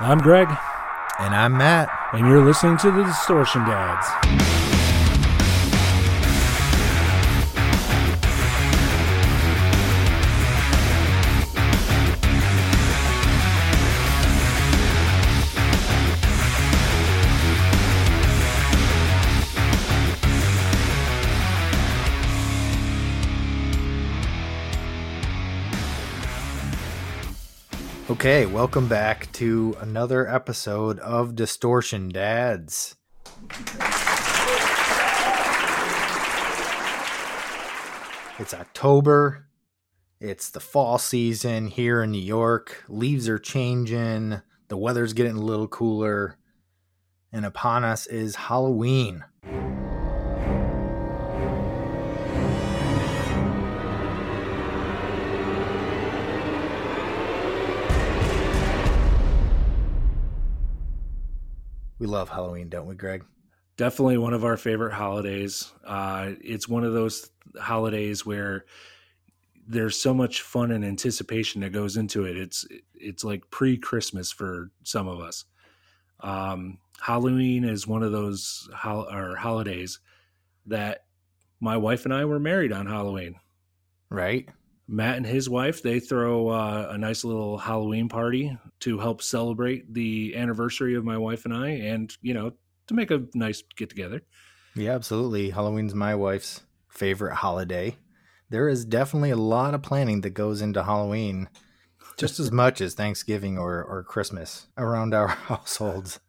I'm Greg, And I'm Matt. and you're listening to the Distortion Dads. Okay, welcome back to another episode of Distortion Dads. It's October. It's the fall season here in New York. Leaves are changing. The weather's getting a little cooler. And upon us is Halloween. We love Halloween, don't we, Greg? Definitely one of our favorite holidays. Uh, it's one of those holidays where there's so much fun and anticipation that goes into it. It's it's like pre-Christmas for some of us. Um, Halloween is one of those hol- or holidays that my wife and I were married on Halloween. Right? Matt and his wife they throw uh, a nice little Halloween party to help celebrate the anniversary of my wife and I, and you know to make a nice get together. Yeah, absolutely. Halloween's my wife's favorite holiday. There is definitely a lot of planning that goes into Halloween, just as much as Thanksgiving or, or Christmas around our households.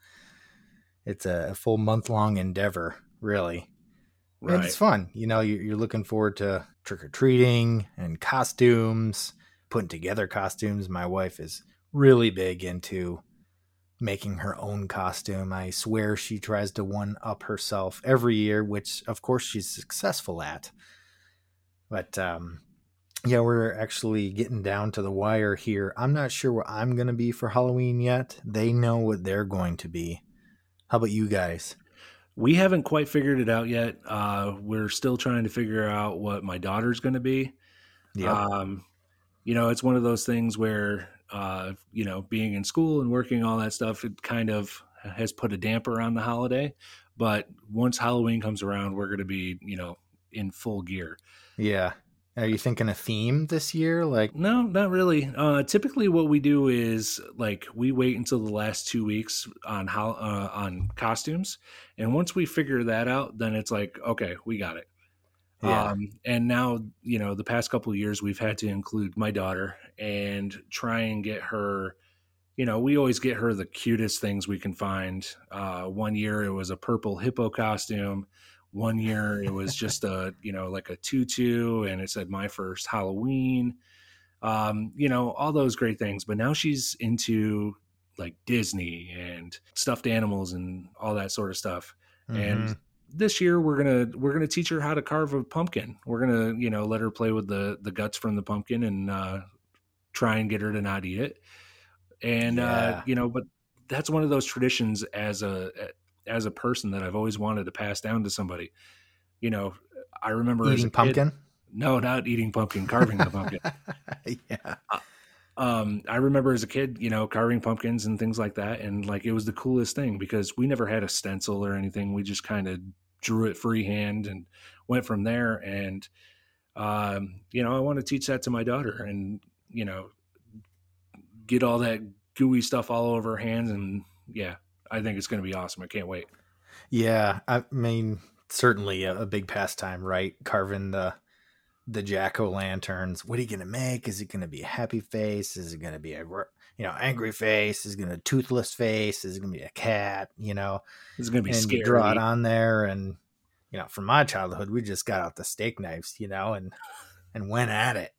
It's a full month long endeavor, really. And it's fun. You know, you're looking forward to trick or treating and costumes, putting together costumes. My wife is really big into making her own costume. I swear she tries to one up herself every year, which of course she's successful at. But um yeah, we're actually getting down to the wire here. I'm not sure what I'm going to be for Halloween yet. They know what they're going to be. How about you guys? We haven't quite figured it out yet. Uh, we're still trying to figure out what my daughter's going to be. Yeah. Um, you know, it's one of those things where, uh, you know, being in school and working all that stuff, it kind of has put a damper on the holiday. But once Halloween comes around, we're going to be, you know, in full gear. yeah. Are you thinking a theme this year? Like, No, not really. Uh, typically, what we do is like we wait until the last two weeks on how uh, on costumes, and once we figure that out, then it's like okay, we got it. yeah. Um, and now, you know, the past couple of years, we've had to include my daughter and try and get her. You know, we always get her the cutest things we can find. Uh, one year it was a purple hippo costume. One year it was just a, you know, like a tutu and it said my first Halloween. Um, you know, all those great things. But now she's into like Disney and stuffed animals and all that sort of stuff and Mhm. this year we're gonna we're gonna teach her how to carve a pumpkin we're gonna you know let her play with the the guts from the pumpkin and uh try and get her to not eat it and uh you know but that's one of those traditions as a as a person that i've always wanted to pass down to somebody you know i remember as a eating kid- pumpkin. no not eating pumpkin carving the pumpkin yeah. um i remember as a kid you know carving pumpkins and things like that and like it was the coolest thing because we never had a stencil or anything we just kind of drew it freehand and went from there and um you know i want to teach that to my daughter and you know get all that gooey stuff all over her hands and yeah i think it's going to be awesome i can't wait Yeah, I mean, certainly a, a big pastime, right? Carving the the jack o' lanterns. What are you gonna make? Is it gonna be a happy face? Is it gonna be a you know angry face? Is it be a toothless face? Is it gonna be a cat? You know, it's going to be and scary you draw it on there, and you know, from my childhood, we just got out the steak knives, you know, and and went at it.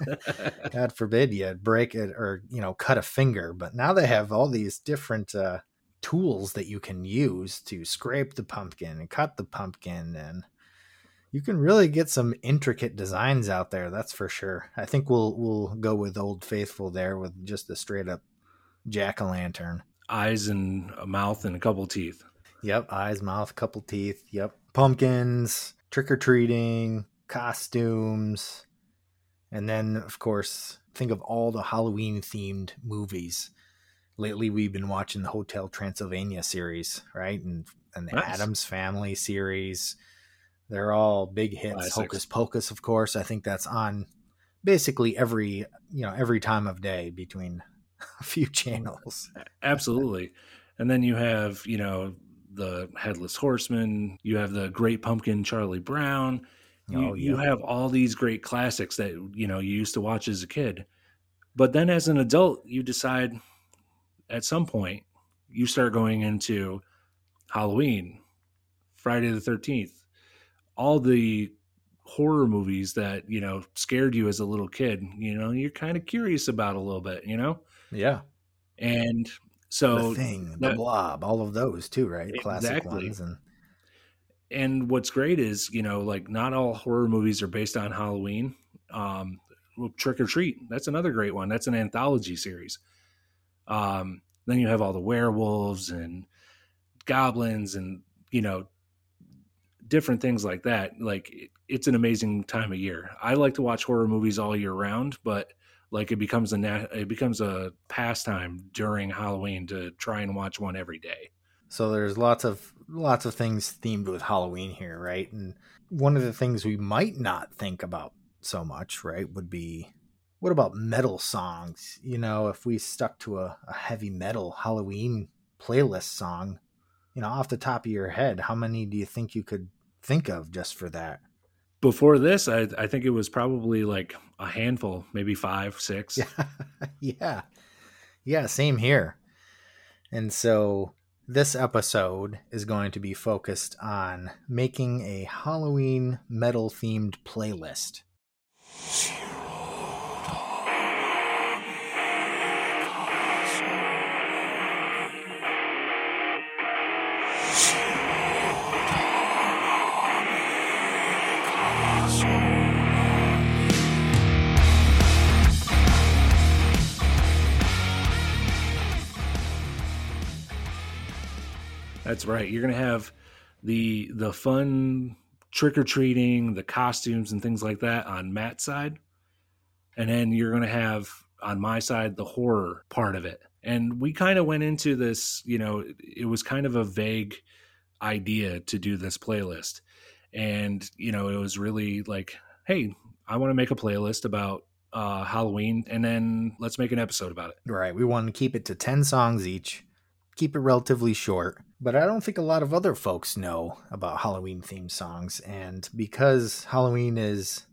God forbid you break it or you know cut a finger. But now they have all these different uh, tools that you can use to scrape the pumpkin and cut the pumpkin, and you can really get some intricate designs out there. That's for sure. I think we'll we'll go with Old Faithful there with just a straight up jack o' lantern. eyes and a mouth and a couple teeth Yep, eyes, mouth, couple teeth. Yep, pumpkins, trick or treating, costumes, and then of course think of all the Halloween themed movies lately we've been watching the Hotel Transylvania series, right? And and the Nice. Addams Family series. They're all big hits. Classics. Hocus Pocus, of course. I think that's on basically every you know every time of day between a few channels. Absolutely. And then you have, you know, the Headless Horseman, you have the Great Pumpkin Charlie Brown. You, Oh, you have all these great classics that, you know, you used to watch as a kid. But then as an adult, you decide at some point you start going into Halloween, Friday the 13th, all the horror movies that, you know, scared you as a little kid, you know, you're kind of curious about a little bit, you know? Yeah. And so the thing, the that- blob, all of those too, right? Classic ones. And and what's great is you know like not all horror movies are based on halloween um trick or treat that's another great one that's an anthology series um then you have all the werewolves and goblins and you know different things like that. Like it, it's an amazing time of year. I like to watch horror movies all year round but like it becomes a it becomes a pastime during halloween to try and watch one every day. So there's lots of lots of things themed with Halloween here, right? And one of the things we might not think about so much, right, would be what about metal songs? You know, if we stuck to a, a heavy metal Halloween playlist song, you know, off the top of your head, how many do you think you could think of just for that? before this I, I think it was probably like a handful maybe five six Yeah. yeah. Yeah, same here. And so this episode is going to be focused on making a Halloween metal themed playlist. That's right. You're gonna have the the fun trick or treating, the costumes and things like that on Matt's side, and then you're gonna have on my side the horror part of it. And we kind of went into this. You know, it was kind of a vague idea to do this playlist, and you know, it was really like, hey, I want to make a playlist about uh Halloween, and then let's make an episode about it. Right. We want to keep it to 10 songs each, keep it relatively short. But I don't think a lot of other folks know about Halloween themed songs. And because Halloween is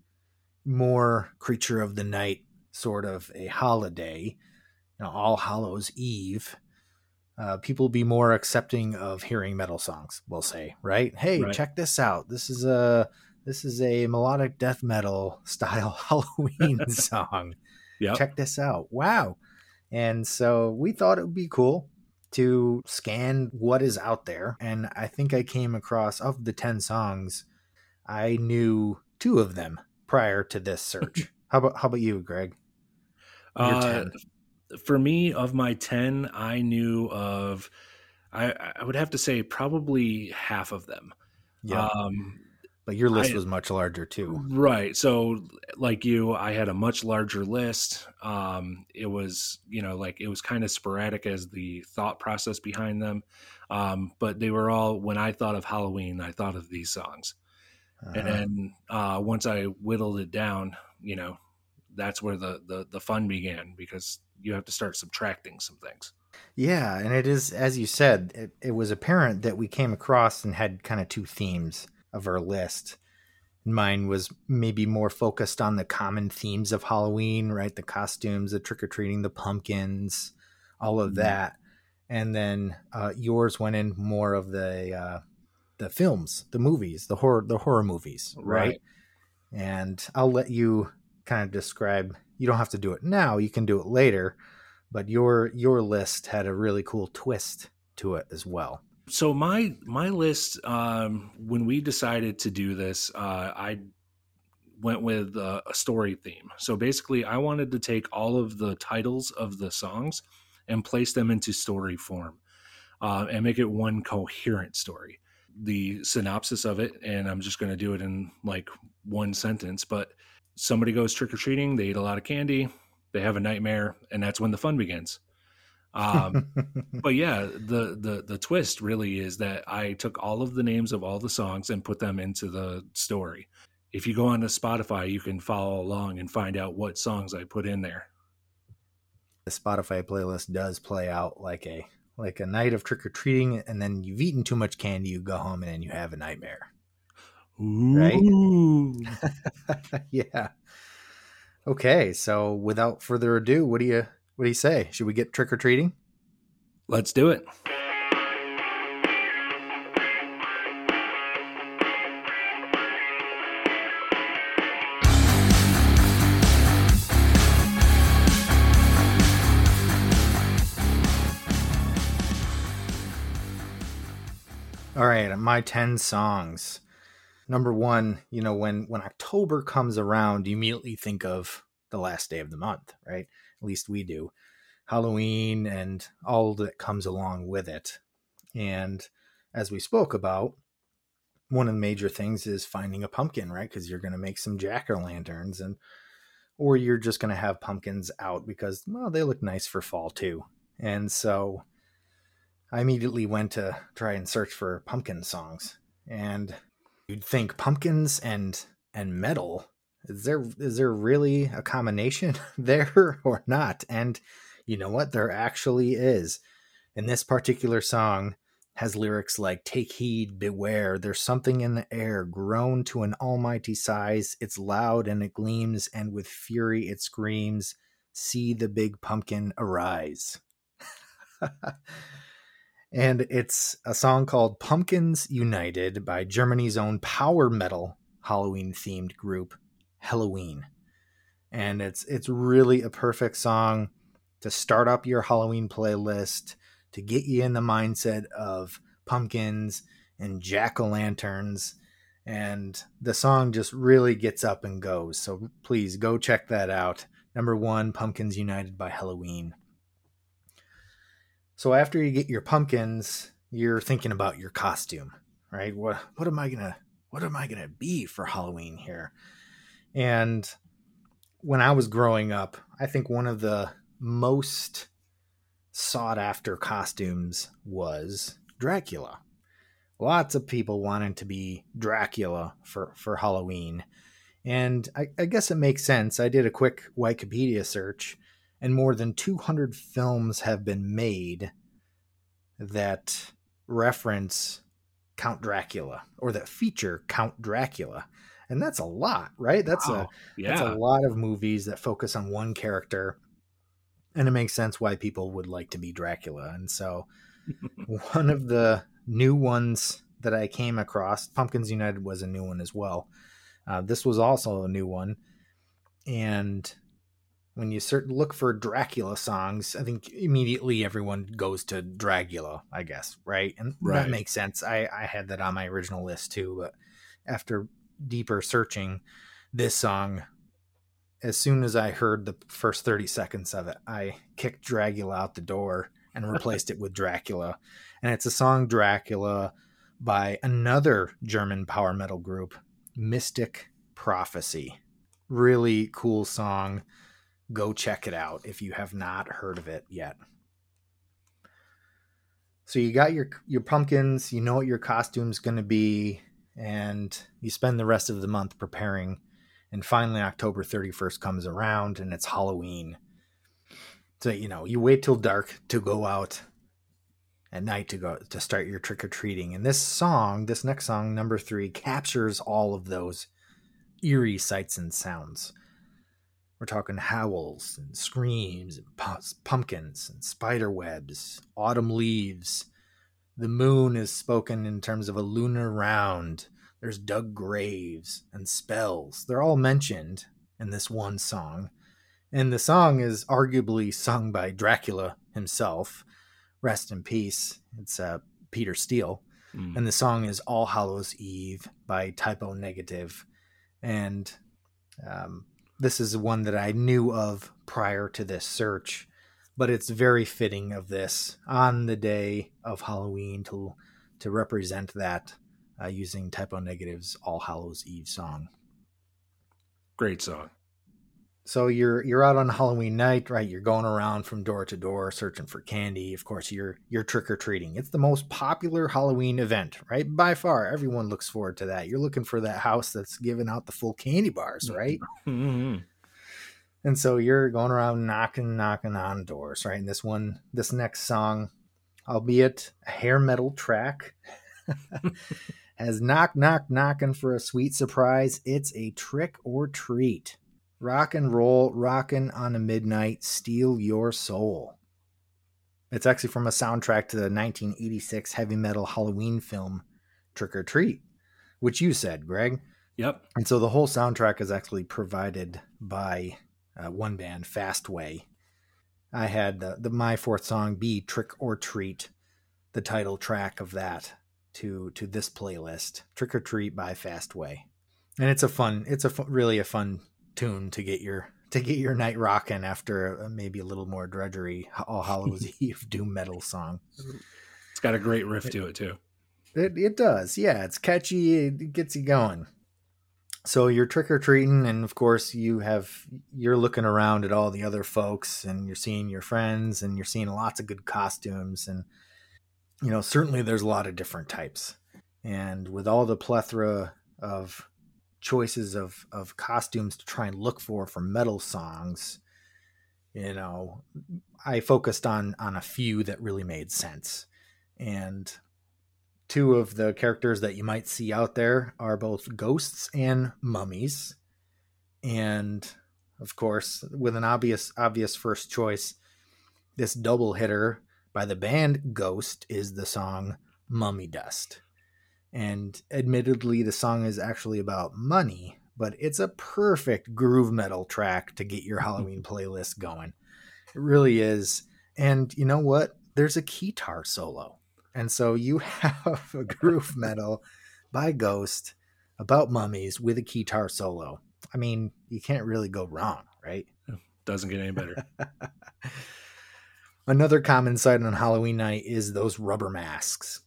more creature of the night, sort of a holiday, you know, All Hallows Eve, uh, people will be more accepting of hearing metal songs, we'll say, right? Hey, Right. check this out. This is a. This is a melodic death metal style Halloween song Yeah. check this out. Wow. And so we thought it would be cool to scan what is out there. And I think I came across, of the 10 songs, I knew two of them prior to this search. how about how about you, Greg? Uh, 10. for me of my 10 i knew of i i would have to say probably half of them Yeah. um but your list I- was much larger too. right so like you i had a much larger list um it was you know like it was kind of sporadic as the thought process behind them um but they were all when i thought of halloween i thought of these songs and Uh-huh. then uh once i whittled it down you know that's where the the, the fun began because you have to start subtracting some things Yeah, and it is as you said, it, it was apparent that we came across and had kind of two themes of our list. Mine was maybe more focused on the common themes of Halloween, right? The costumes, the trick or treating, the pumpkins, all of Mhm. that. And then uh, yours went in more of the uh, the films, the movies, the horror the horror movies, right? Right. And I'll let you kind of describe. You don't have to do it now. You can do it later but your your list had a really cool twist to it as well. So my my list um when we decided to do this uh i went with uh, a story theme. So basically i wanted to take all of the titles of the songs and place them into story form uh, and make it one coherent story. The synopsis of it and i'm just going to do it in like one sentence but somebody goes trick-or-treating they eat a lot of candy they have a nightmare and that's when the fun begins Um, but yeah, the the the twist really is that I took all of the names of all the songs and put them into the story. If you go onto Spotify, you can follow along and find out what songs I put in there. The Spotify playlist does play out like a like a night of trick or treating, and then you've eaten too much candy, you go home and then you have a nightmare. Ooh. Right? yeah. Okay, so without further ado, what do you what do you say? Should we get trick or treating? Let's do it. All right, my 10 songs. Number 1, you know, when when October comes around, you immediately think of the last day of the month, right? Least we do. Halloween and all that comes along with it. And as we spoke about, one of the major things is finding a pumpkin, right? Because you're going to make some jack o' lanterns, and or you're just going to have pumpkins out because well, they look nice for fall too. And so I immediately went to try and search for pumpkin songs, and you'd think pumpkins and and metal is there is there really a combination there or not? And you know what? There actually is. And this particular song has lyrics like Take heed, beware, there's something in the air, grown to an almighty size. It's loud and it gleams, and with fury it screams, See the big pumpkin arise. and it's a song called Pumpkins United by Germany's own power metal Halloween themed group Halloween. And it's it's really a perfect song to start up your Halloween playlist, to get you in the mindset of pumpkins and jack o' lanterns. And the song just really gets up and goes. So please go check that out. Number one, Pumpkins United by Halloween. So after you get your pumpkins, you're thinking about your costume, right? What what am I gonna what am I gonna be for Halloween here? And when I was growing up, I think one of the most sought after costumes was Dracula. Lots of people wanted to be Dracula for, for Halloween. And I, I guess it makes sense. I did a quick Wikipedia search, and more than 200 films have been made that reference Count Dracula or that feature Count Dracula and that's a lot, right? That's wow. a yeah. that's a lot of movies that focus on one character, and it makes sense why people would like to be Dracula. And so, one of the new ones that I came across, Pumpkins United was a new one as well. Uh, this was also a new one, and when you cert- look for Dracula songs, I think immediately everyone goes to Dracula, I guess, right? And right. that makes sense. I, I had that on my original list too, but after deeper searching, this song, as soon as I heard the first 30 seconds of it, I kicked Dracula out the door and replaced it with Dracula. And it's a song Dracula by another German power metal group, Mystic Prophecy. Really cool song. Go check it out if you have not heard of it yet. So you got your your pumpkins, you know what your costume's going to be and you spend the rest of the month preparing and finally october 31st comes around and it's halloween. So you know you wait till dark to go out at night to go to start your trick-or-treating. And this song this next song number three captures all of those eerie sights and sounds. We're talking howls and screams and pumpkins and spider webs autumn leaves the moon is spoken in terms of a lunar round. There's dug graves and spells. They're all mentioned in this one song. And the song is arguably sung by Dracula himself. Rest in peace. It's uh, Peter Steele. Mm. And the song is All Hallows Eve by Type O Negative. And um, this is one that I knew of prior to this search but it's very fitting of this on the day of Halloween to to represent that uh, using Type O Negative's All Hallows Eve song. Great song. So you're you're out on Halloween night, right? You're going around from door to door searching for candy. Of course, you're you're trick or treating. It's the most popular Halloween event, right? By far, everyone looks forward to that. You're looking for that house that's giving out the full candy bars, right? Mm-hmm. And so you're going around knocking, knocking on doors, right? And this one, this next song, albeit a hair metal track, has knock, knock, knocking for a sweet surprise. It's a trick or treat. Rock and roll, rockin' on a midnight, steal your soul. It's actually from a soundtrack to the 1986 heavy metal Halloween film Trick or Treat, which you said, Greg. Yep. And so the whole soundtrack is actually provided by uh, one band, Fastway. I had the, the my fourth song be Trick or Treat, the title track of that to to this playlist, Trick or Treat by Fastway. And it's a fun, it's a really a fun tune to get your to get your night rocking after uh, maybe a little more drudgery All Hallows Eve doom metal song. It's got a great riff to it too. It it does, yeah. It's catchy. It gets you going. So you're trick or treating, and of course you have you're looking around at all the other folks, and you're seeing your friends, and you're seeing lots of good costumes, and you know certainly there's a lot of different types, and with all the plethora of choices of of costumes to try and look for for metal songs, you know, I focused on on a few that really made sense, and two of the characters that you might see out there are both ghosts and mummies. And of course with an obvious obvious first choice this double hitter by the band ghost is the song mummy dust. And admittedly the song is actually about money but it's a perfect groove metal track to get your halloween playlist going. It really is. And you know what? There's a guitar solo and so you have a groove metal by Ghost about mummies with a guitar solo. I mean, you can't really go wrong, right? Doesn't get any better. Another common sight on Halloween night is those rubber masks.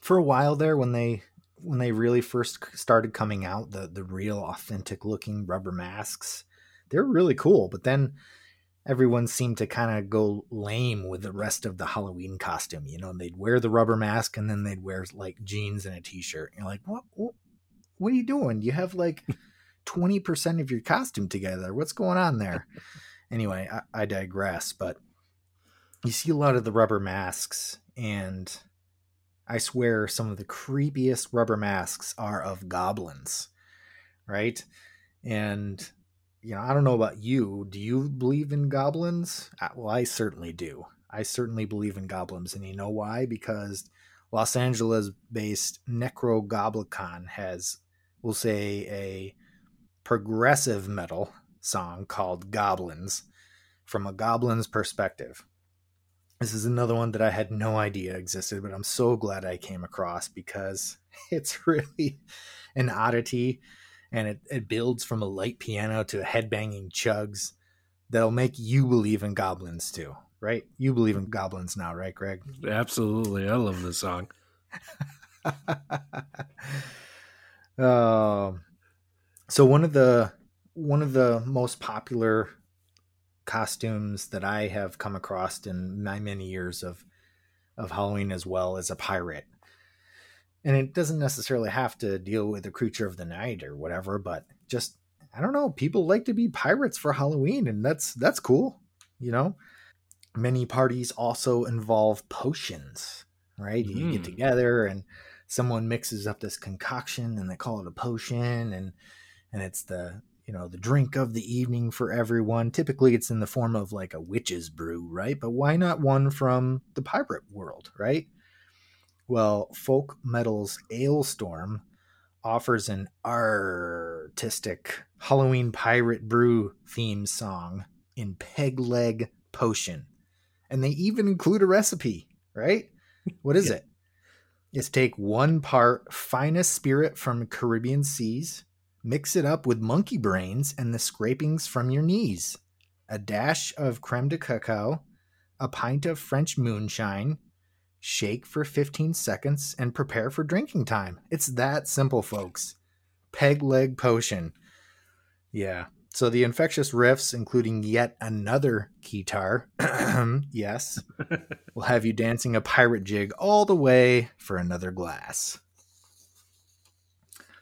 For a while there when they when they really first started coming out, the the real authentic looking rubber masks, they're really cool, but then everyone seemed to kind of go lame with the rest of the Halloween costume. You know, they'd wear the rubber mask and then they'd wear like jeans and a t-shirt. You're like, what? What, what are you doing? You have like twenty percent of your costume together. What's going on there? anyway, I, I digress. But you see a lot of the rubber masks, and I swear some of the creepiest rubber masks are of goblins, right? And you know, I don't know about you. Do you believe in goblins? Uh, Well, I certainly do. I certainly believe in goblins. And you know why? Because Los Angeles based Necrogoblikon has, we'll say, a progressive metal song called Goblins from a goblin's perspective. This is another one that I had no idea existed, but I'm so glad I came across because it's really an oddity and it, it builds from a light piano to headbanging chugs that'll make you believe in goblins too, right? You believe in goblins now, right, Greg? Absolutely. I love this song. um, so one of the one of the most popular costumes that I have come across in my many years of of Halloween as well as a pirate. And it doesn't necessarily have to deal with a creature of the night or whatever, but just I don't know, people like to be pirates for Halloween and that's that's cool, you know. Many parties also involve potions, right? You get Mm. together and someone mixes up this concoction and they call it a potion and and it's the you know the drink of the evening for everyone typically it's in the form of like a witch's brew right but why not one from the pirate world right well folk metal's Alestorm offers an artistic halloween pirate brew theme song in peg leg potion. And they even include a recipe right? What is Yeah. it? Is take one part finest spirit from Caribbean seas, mix it up with monkey brains and the scrapings from your knees, a dash of creme de cacao, a pint of French moonshine, shake for 15 seconds, and prepare for drinking time. It's that simple, folks. Peg leg potion. Yeah. So the infectious riffs, including yet another guitar, yes, will have you dancing a pirate jig all the way for another glass.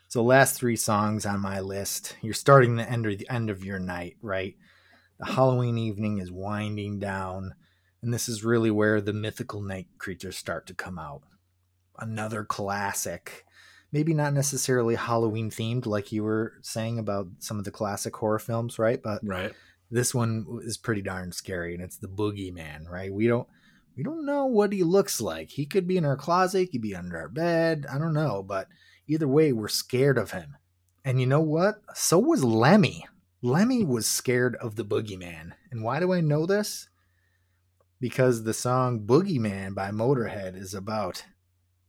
So last three songs on my list. You're starting the end of the end of your night, right? The Halloween evening is winding down, and this is really where the mythical night creatures start to come out. Another classic maybe not necessarily Halloween themed, like you were saying about some of the classic horror films, right? But right. this one is pretty darn scary, and it's the boogeyman, right? We don't we don't know what he looks like. He could be in our closet, he could be under our bed. I don't know, but either way, we're scared of him. And you know what? So was Lemmy. Lemmy was scared of the boogeyman. And why do I know this? Because the song Boogeyman by Motorhead is about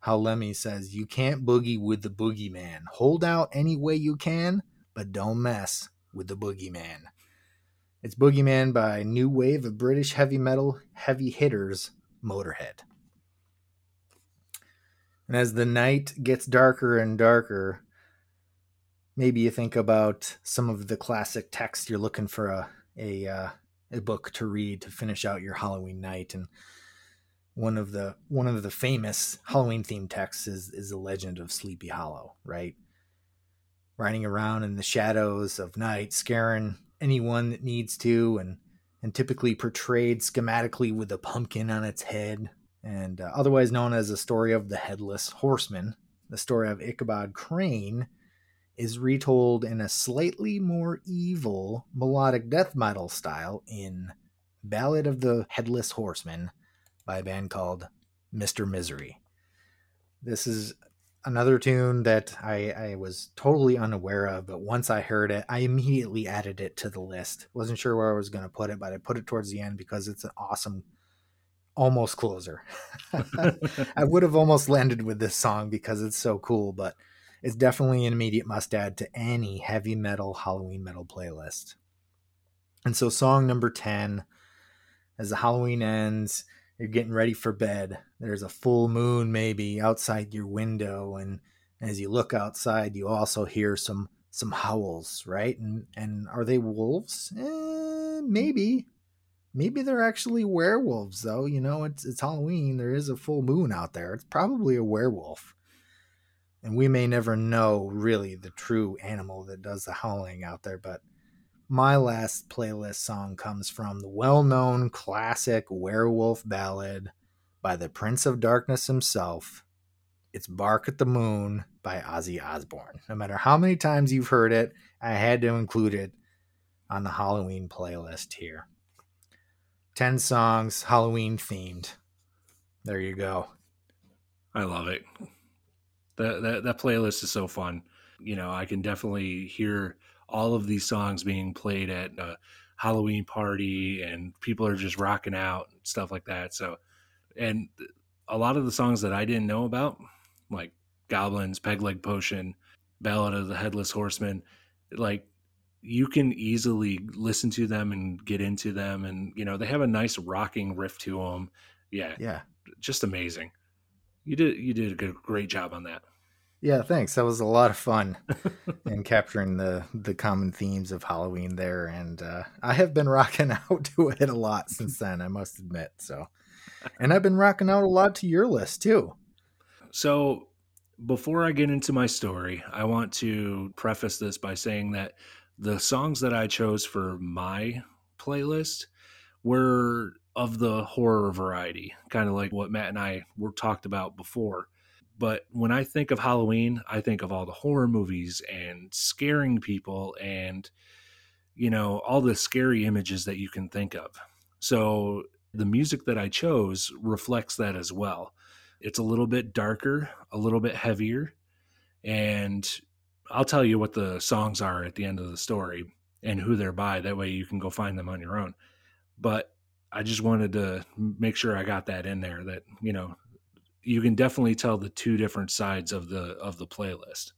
how Lemmy says, You can't boogie with the boogeyman. Hold out any way you can, but don't mess with the boogeyman. It's Boogeyman by new wave of British heavy metal heavy hitters, Motorhead. And as the night gets darker and darker, maybe you think about some of the classic text you're looking for a a, uh, a book to read to finish out your Halloween night and one of the one of the famous Halloween themed texts is is the legend of Sleepy Hollow, right? Riding around in the shadows of night, scaring anyone that needs to, and and typically portrayed schematically with a pumpkin on its head, and uh, otherwise known as the story of the headless horseman. The story of Ichabod Crane is retold in a slightly more evil melodic death metal style in Ballad of the Headless Horseman by a band called Mr. Misery. This is another tune that I, I was totally unaware of, but once I heard it, I immediately added it to the list. Wasn't sure where I was going to put it, but I put it towards the end because it's an awesome, almost closer. I would have almost landed with this song because it's so cool, but it's definitely an immediate must add to any heavy metal Halloween metal playlist. And so, song number 10, as the Halloween ends, you're getting ready for bed. There's a full moon maybe outside your window, and as you look outside, you also hear some some howls, right? And and are they wolves? Eh, maybe, maybe they're actually werewolves, though. You know, it's it's Halloween. There is a full moon out there. It's probably a werewolf, and we may never know really the true animal that does the howling out there, but my last playlist song comes from the well known classic werewolf ballad by the Prince of Darkness himself. It's Bark at the Moon by Ozzy Osbourne. No matter how many times you've heard it, I had to include it on the Halloween playlist here. 10 songs, Halloween themed. There you go. I love it. That, that that playlist is so fun. You know, I can definitely hear all of these songs being played at a Halloween party and people are just rocking out and stuff like that. So, and a lot of the songs that I didn't know about, like Goblins, Peg Leg Potion, Ballad of the Headless Horseman, like you can easily listen to them and get into them. And, you know, they have a nice rocking riff to them. Yeah. Yeah. Just amazing. You did, you did a good, great job on that. Yeah, thanks. That was a lot of fun and capturing the the common themes of Halloween there, and uh, I have been rocking out to it a lot since then. I must admit. So, and I've been rocking out a lot to your list too. So, before I get into my story, I want to preface this by saying that the songs that I chose for my playlist were of the horror variety, kind of like what Matt and I were talked about before. But when I think of Halloween, I think of all the horror movies and scaring people and, you know, all the scary images that you can think of. So the music that I chose reflects that as well. It's a little bit darker, a little bit heavier. And I'll tell you what the songs are at the end of the story and who they're by. That way you can go find them on your own. But I just wanted to make sure I got that in there that, you know, you can definitely tell the two different sides of the of the playlist.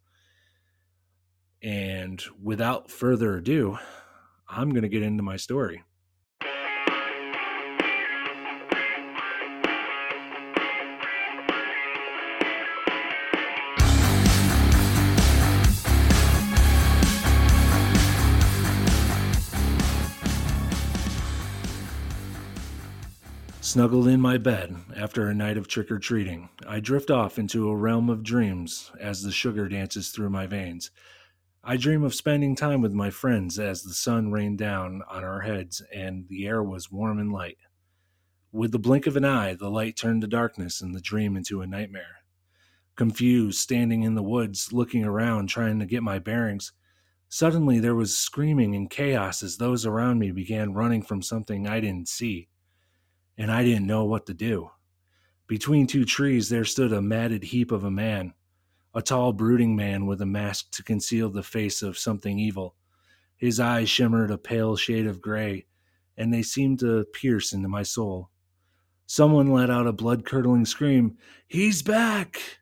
And without further ado, I'm going to get into my story. Snuggled in my bed after a night of trick or treating, I drift off into a realm of dreams as the sugar dances through my veins. I dream of spending time with my friends as the sun rained down on our heads and the air was warm and light. With the blink of an eye, the light turned to darkness and the dream into a nightmare. Confused, standing in the woods, looking around, trying to get my bearings, suddenly there was screaming and chaos as those around me began running from something I didn't see and I didn't know what to do. Between two trees there stood a matted heap of a man, a tall, brooding man with a mask to conceal the face of something evil. His eyes shimmered a pale shade of gray, and they seemed to pierce into my soul. Someone let out a blood curdling scream He's back!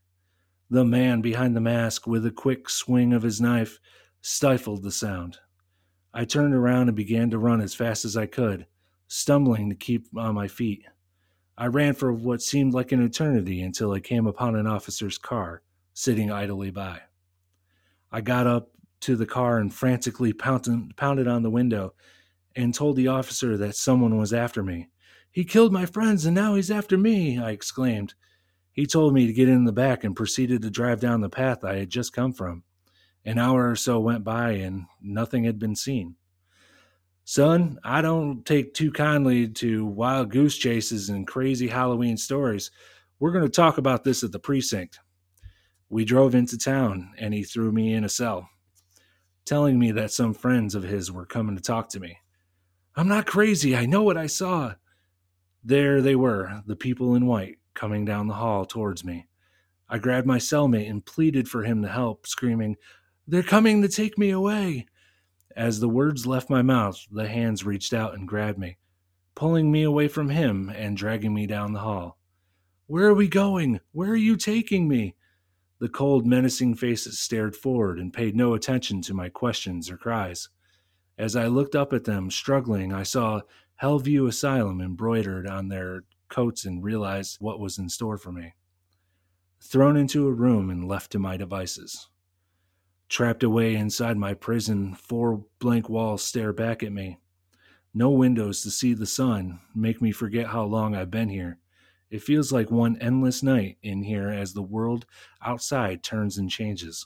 The man behind the mask, with a quick swing of his knife, stifled the sound. I turned around and began to run as fast as I could stumbling to keep on my feet. I ran for what seemed like an eternity until I came upon an officer's car sitting idly by. I got up to the car and frantically pounded, on the window and told the officer that someone was after me. He killed my friends and now he's after me, I exclaimed. He told me to get in the back and proceeded to drive down the path I had just come from. An hour or so went by and nothing had been seen. Son, I don't take too kindly to wild goose chases and crazy Halloween stories. We're going to talk about this at the precinct. We drove into town, and he threw me in a cell, telling me that some friends of his were coming to talk to me. I'm not crazy. I know what I saw. There they were, the people in white, coming down the hall towards me. I grabbed my cellmate and pleaded for him to help, screaming, They're coming to take me away. As the words left my mouth, the hands reached out and grabbed me, pulling me away from him and dragging me down the hall. Where are we going? Where are you taking me? The cold, menacing faces stared forward and paid no attention to my questions or cries. As I looked up at them, struggling, I saw Hellview Asylum embroidered on their coats and realized what was in store for me. Thrown into a room and left to my devices. Trapped away inside my prison, four blank walls stare back at me. No windows to see the sun make me forget how long I've been here. It feels like one endless night in here as the world outside turns and changes.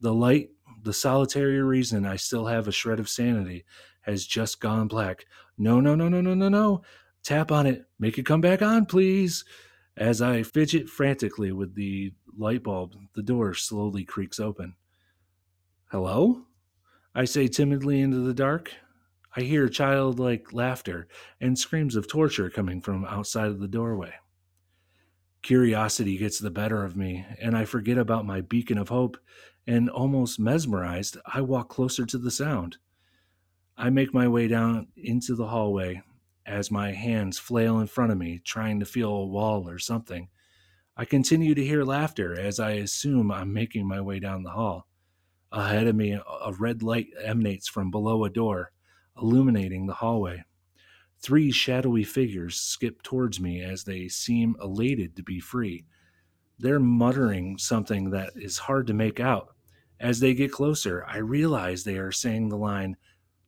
The light, the solitary reason I still have a shred of sanity, has just gone black. No, no, no, no, no, no, no. Tap on it. Make it come back on, please. As I fidget frantically with the light bulb, the door slowly creaks open. Hello? I say timidly into the dark. I hear childlike laughter and screams of torture coming from outside of the doorway. Curiosity gets the better of me, and I forget about my beacon of hope, and almost mesmerized, I walk closer to the sound. I make my way down into the hallway as my hands flail in front of me, trying to feel a wall or something. I continue to hear laughter as I assume I'm making my way down the hall. Ahead of me, a red light emanates from below a door, illuminating the hallway. Three shadowy figures skip towards me as they seem elated to be free. They're muttering something that is hard to make out. As they get closer, I realize they are saying the line,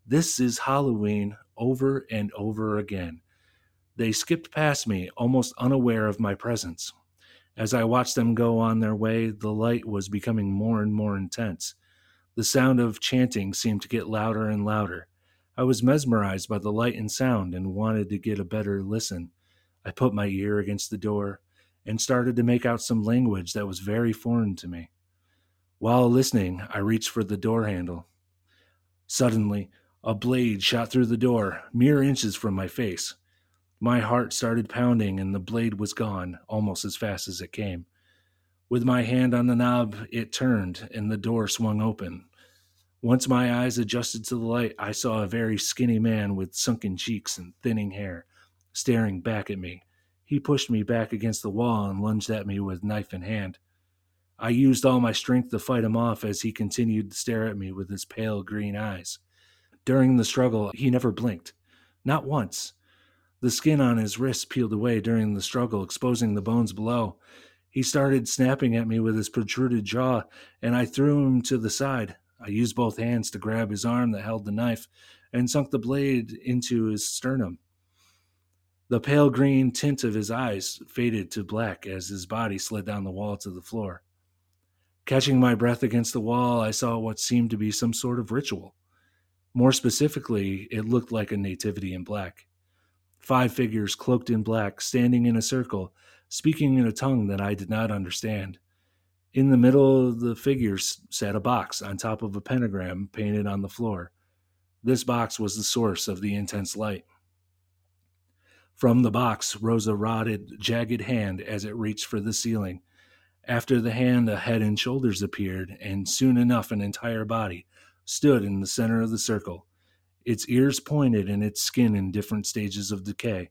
This is Halloween, over and over again. They skipped past me, almost unaware of my presence. As I watched them go on their way, the light was becoming more and more intense. The sound of chanting seemed to get louder and louder. I was mesmerized by the light and sound and wanted to get a better listen. I put my ear against the door and started to make out some language that was very foreign to me. While listening, I reached for the door handle. Suddenly, a blade shot through the door, mere inches from my face. My heart started pounding, and the blade was gone almost as fast as it came. With my hand on the knob, it turned and the door swung open. Once my eyes adjusted to the light, I saw a very skinny man with sunken cheeks and thinning hair staring back at me. He pushed me back against the wall and lunged at me with knife in hand. I used all my strength to fight him off as he continued to stare at me with his pale green eyes. During the struggle, he never blinked. Not once. The skin on his wrist peeled away during the struggle, exposing the bones below. He started snapping at me with his protruded jaw, and I threw him to the side. I used both hands to grab his arm that held the knife and sunk the blade into his sternum. The pale green tint of his eyes faded to black as his body slid down the wall to the floor. Catching my breath against the wall, I saw what seemed to be some sort of ritual. More specifically, it looked like a nativity in black. Five figures cloaked in black, standing in a circle, speaking in a tongue that I did not understand. In the middle of the figures sat a box on top of a pentagram painted on the floor. This box was the source of the intense light. From the box rose a rotted, jagged hand as it reached for the ceiling. After the hand, a head and shoulders appeared, and soon enough, an entire body stood in the center of the circle, its ears pointed and its skin in different stages of decay.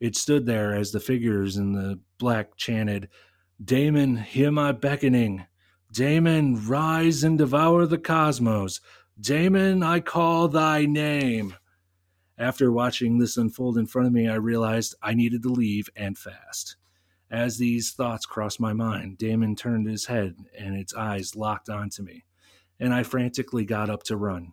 It stood there as the figures in the black chanted, Damon, hear my beckoning. Damon, rise and devour the cosmos. Damon, I call thy name. After watching this unfold in front of me, I realized I needed to leave and fast. As these thoughts crossed my mind, Damon turned his head and its eyes locked onto me, and I frantically got up to run.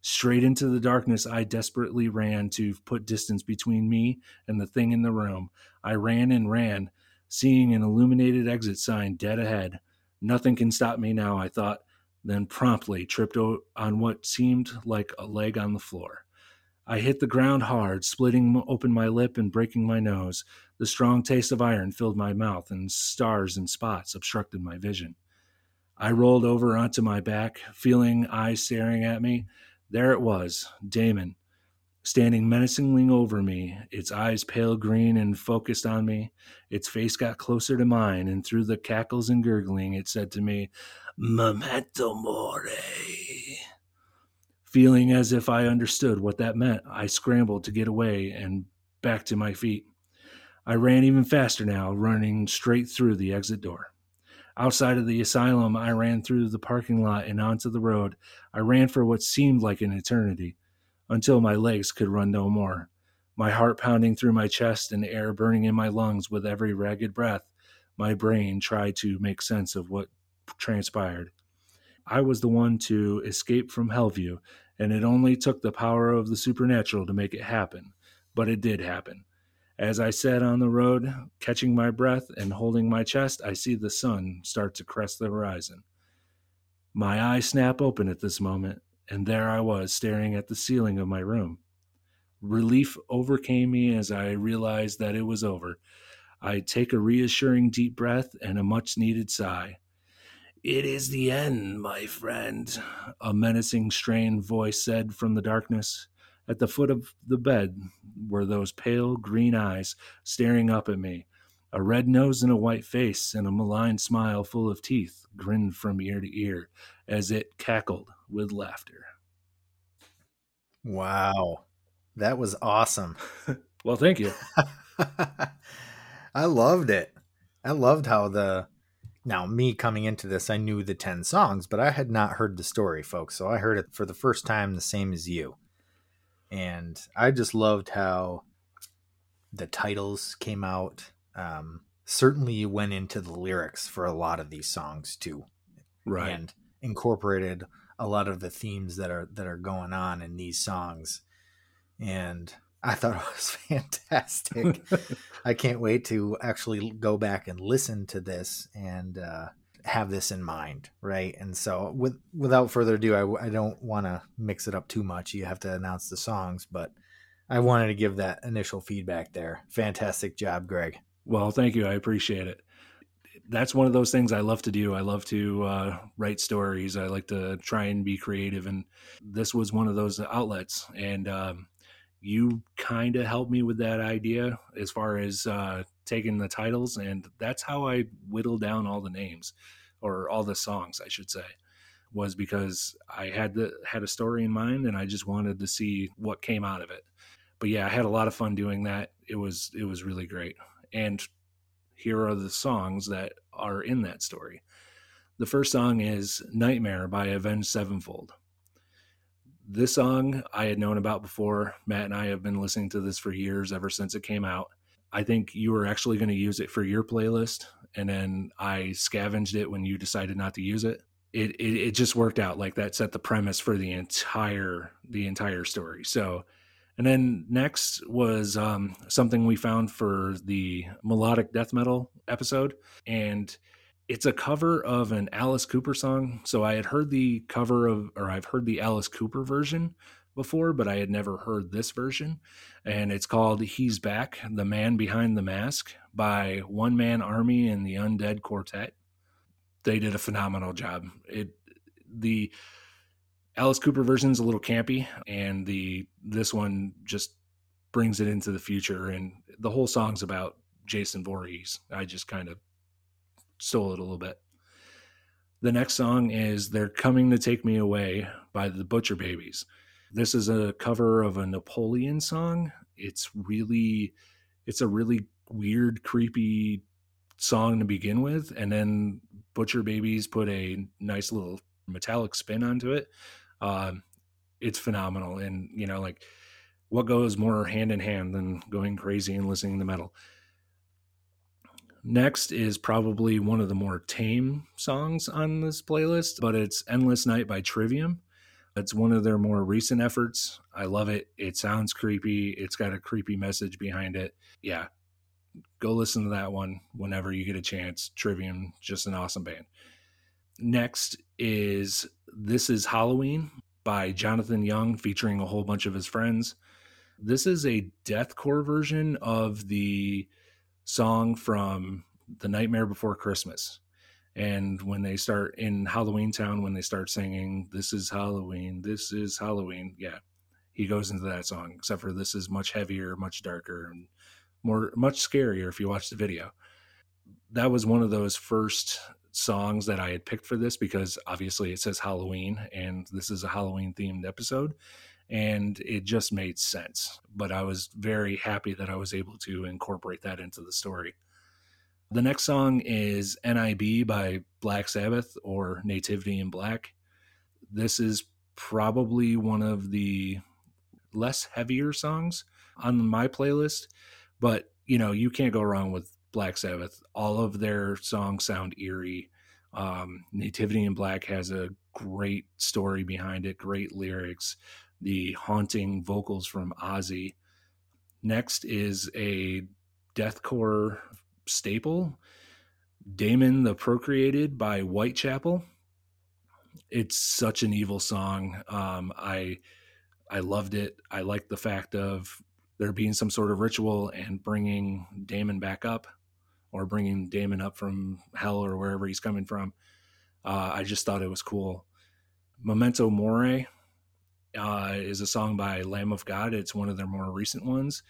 Straight into the darkness, I desperately ran to put distance between me and the thing in the room. I ran and ran, seeing an illuminated exit sign dead ahead. Nothing can stop me now, I thought, then promptly tripped on what seemed like a leg on the floor. I hit the ground hard, splitting open my lip and breaking my nose. The strong taste of iron filled my mouth, and stars and spots obstructed my vision. I rolled over onto my back, feeling eyes staring at me. There it was, Damon, standing menacingly over me, its eyes pale green and focused on me. Its face got closer to mine, and through the cackles and gurgling, it said to me, Memento Mori. Feeling as if I understood what that meant, I scrambled to get away and back to my feet. I ran even faster now, running straight through the exit door. Outside of the asylum, I ran through the parking lot and onto the road. I ran for what seemed like an eternity, until my legs could run no more. My heart pounding through my chest and air burning in my lungs with every ragged breath, my brain tried to make sense of what transpired. I was the one to escape from Hellview, and it only took the power of the supernatural to make it happen. But it did happen. As I sat on the road, catching my breath and holding my chest, I see the sun start to crest the horizon. My eyes snap open at this moment, and there I was staring at the ceiling of my room. Relief overcame me as I realized that it was over. I take a reassuring deep breath and a much needed sigh. It is the end, my friend, a menacing, strained voice said from the darkness. At the foot of the bed were those pale green eyes staring up at me. A red nose and a white face and a malign smile full of teeth grinned from ear to ear as it cackled with laughter. Wow. That was awesome. well, thank you. I loved it. I loved how the now, me coming into this, I knew the 10 songs, but I had not heard the story, folks. So I heard it for the first time, the same as you. And I just loved how the titles came out. Um, certainly, you went into the lyrics for a lot of these songs too, right? And incorporated a lot of the themes that are that are going on in these songs. And I thought it was fantastic. I can't wait to actually go back and listen to this and uh, have this in mind, right? And so, with without further ado, I, I don't want to mix it up too much. You have to announce the songs, but I wanted to give that initial feedback there. Fantastic job, Greg. Well, thank you. I appreciate it. That's one of those things I love to do. I love to uh, write stories. I like to try and be creative, and this was one of those outlets. And um, you kind of helped me with that idea as far as uh, taking the titles, and that's how I whittled down all the names or all the songs, I should say, was because I had the had a story in mind, and I just wanted to see what came out of it. But yeah, I had a lot of fun doing that. It was it was really great, and here are the songs that are in that story. The first song is Nightmare by Avenged Sevenfold this song I had known about before. Matt and I have been listening to this for years, ever since it came out. I think you were actually going to use it for your playlist, and then I scavenged it when you decided not to use it. It, it it just worked out like that set the premise for the entire the entire story. So And then next was um, something we found for the melodic death metal episode. And it's a cover of an Alice Cooper song. So I had heard the cover of, or I've heard the Alice Cooper version before, but I had never heard this version. And it's called He's Back, The Man Behind the Mask by One Man Army and the Undead Quartet. They did a phenomenal job. It, the, Alice Cooper version is a little campy, and the this one just brings it into the future. And the whole song's about Jason Voorhees. I just kind of stole it a little bit. The next song is "They're Coming to Take Me Away" by the Butcher Babies. This is a cover of a Napoleon song. It's really, it's a really weird, creepy song to begin with, and then Butcher Babies put a nice little metallic spin onto it um, it's phenomenal. And, you know, like what goes more hand in hand than going crazy and listening to metal? Next is probably one of the more tame songs on this playlist, but it's Endless Night by Trivium. It's one of their more recent efforts. I love it. It sounds creepy. It's got a creepy message behind it. Yeah. Go listen to that one whenever you get a chance. Trivium, just an awesome band. Next is This is Halloween by Jonathan Young featuring a whole bunch of his friends. This is a deathcore version of the song from The Nightmare Before Christmas. And when they start in Halloween Town, when they start singing, This is Halloween, this is Halloween, yeah, he goes into that song, except for this is much heavier, much darker, and more, much scarier if you watch the video. That was one of those first songs that I had picked for this because obviously it says Halloween and this is a Halloween themed episode and it just made sense. But I was very happy that I was able to incorporate that into the story. The next song is NIB by Black Sabbath or Nativity in Black. This is probably one of the less heavier songs on my playlist, but you know, you can't go wrong with Black Sabbath. All of their songs sound eerie. Um, Nativity in Black has a great story behind it, great lyrics, the haunting vocals from Ozzy. Next is a deathcore staple, Daemon the Procreated by Whitechapel. It's such an evil song. Um, I I loved it. I liked the fact of there being some sort of ritual and bringing Damon back up or bringing Damon up from hell or wherever he's coming from. Uh, I just thought it was cool. Memento Mori uh, is a song by Lamb of God. It's one of their more recent ones.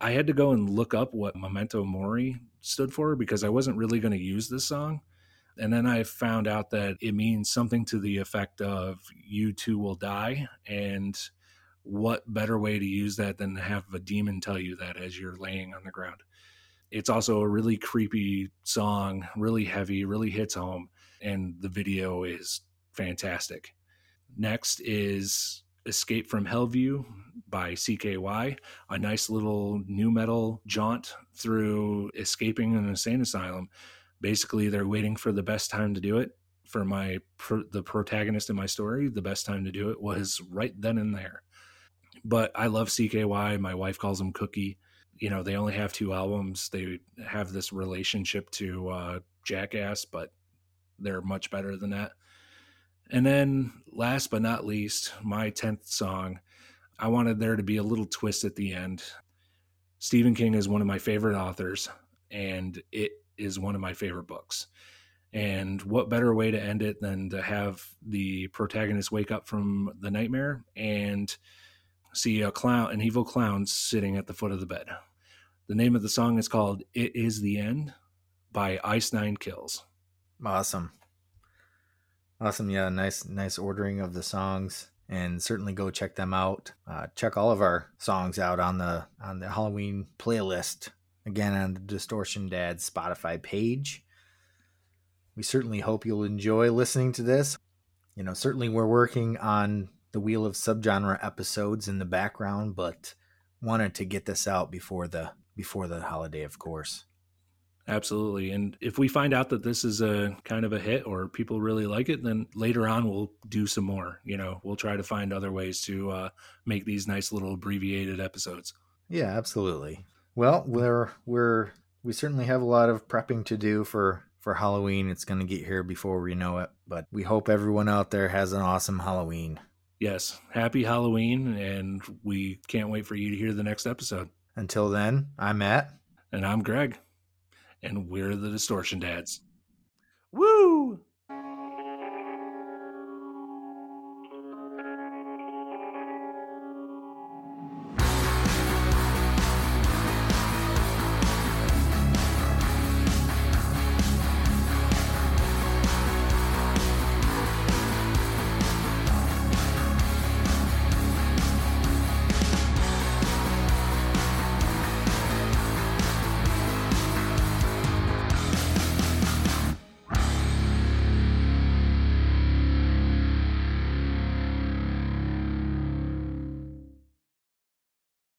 I had to go and look up what Memento Mori stood for because I wasn't really going to use this song. And then I found out that it means something to the effect of you too will die. And what better way to use that than to have a demon tell you that as you're laying on the ground? It's also a really creepy song, really heavy, really hits home, and the video is fantastic. Next is Escape from Hellview by CKY, a nice little nu metal jaunt through escaping an insane asylum. Basically, they're waiting for the best time to do it. For my the protagonist in my story, the best time to do it was right then and there. But I love CKY. My wife calls him Cookie you know they only have two albums they have this relationship to uh, jackass but they're much better than that and then last but not least my 10th song i wanted there to be a little twist at the end stephen king is one of my favorite authors and it is one of my favorite books and what better way to end it than to have the protagonist wake up from the nightmare and see a clown, an evil clown sitting at the foot of the bed. The name of the song is called It Is the End by Ice Nine Kills. Awesome. Awesome. Yeah, nice nice ordering of the songs and certainly go check them out. Uh, check all of our songs out on the on the Halloween playlist again on the Distortion Dad Spotify page. We certainly hope you'll enjoy listening to this. You know, certainly we're working on the Wheel of Subgenre episodes in the background, but wanted to get this out before the before the holiday, of course. Absolutely. And if we find out that this is a kind of a hit or people really like it, then later on we'll do some more. You know, we'll try to find other ways to uh, make these nice little abbreviated episodes. Yeah, absolutely. Well, we're we're we certainly have a lot of prepping to do for for Halloween. It's going to get here before we know it, but we hope everyone out there has an awesome Halloween. Yes, happy Halloween and we can't wait for you to hear the next episode. Until then, I'm Matt and I'm Greg and we're the Distortion Dads. Woo!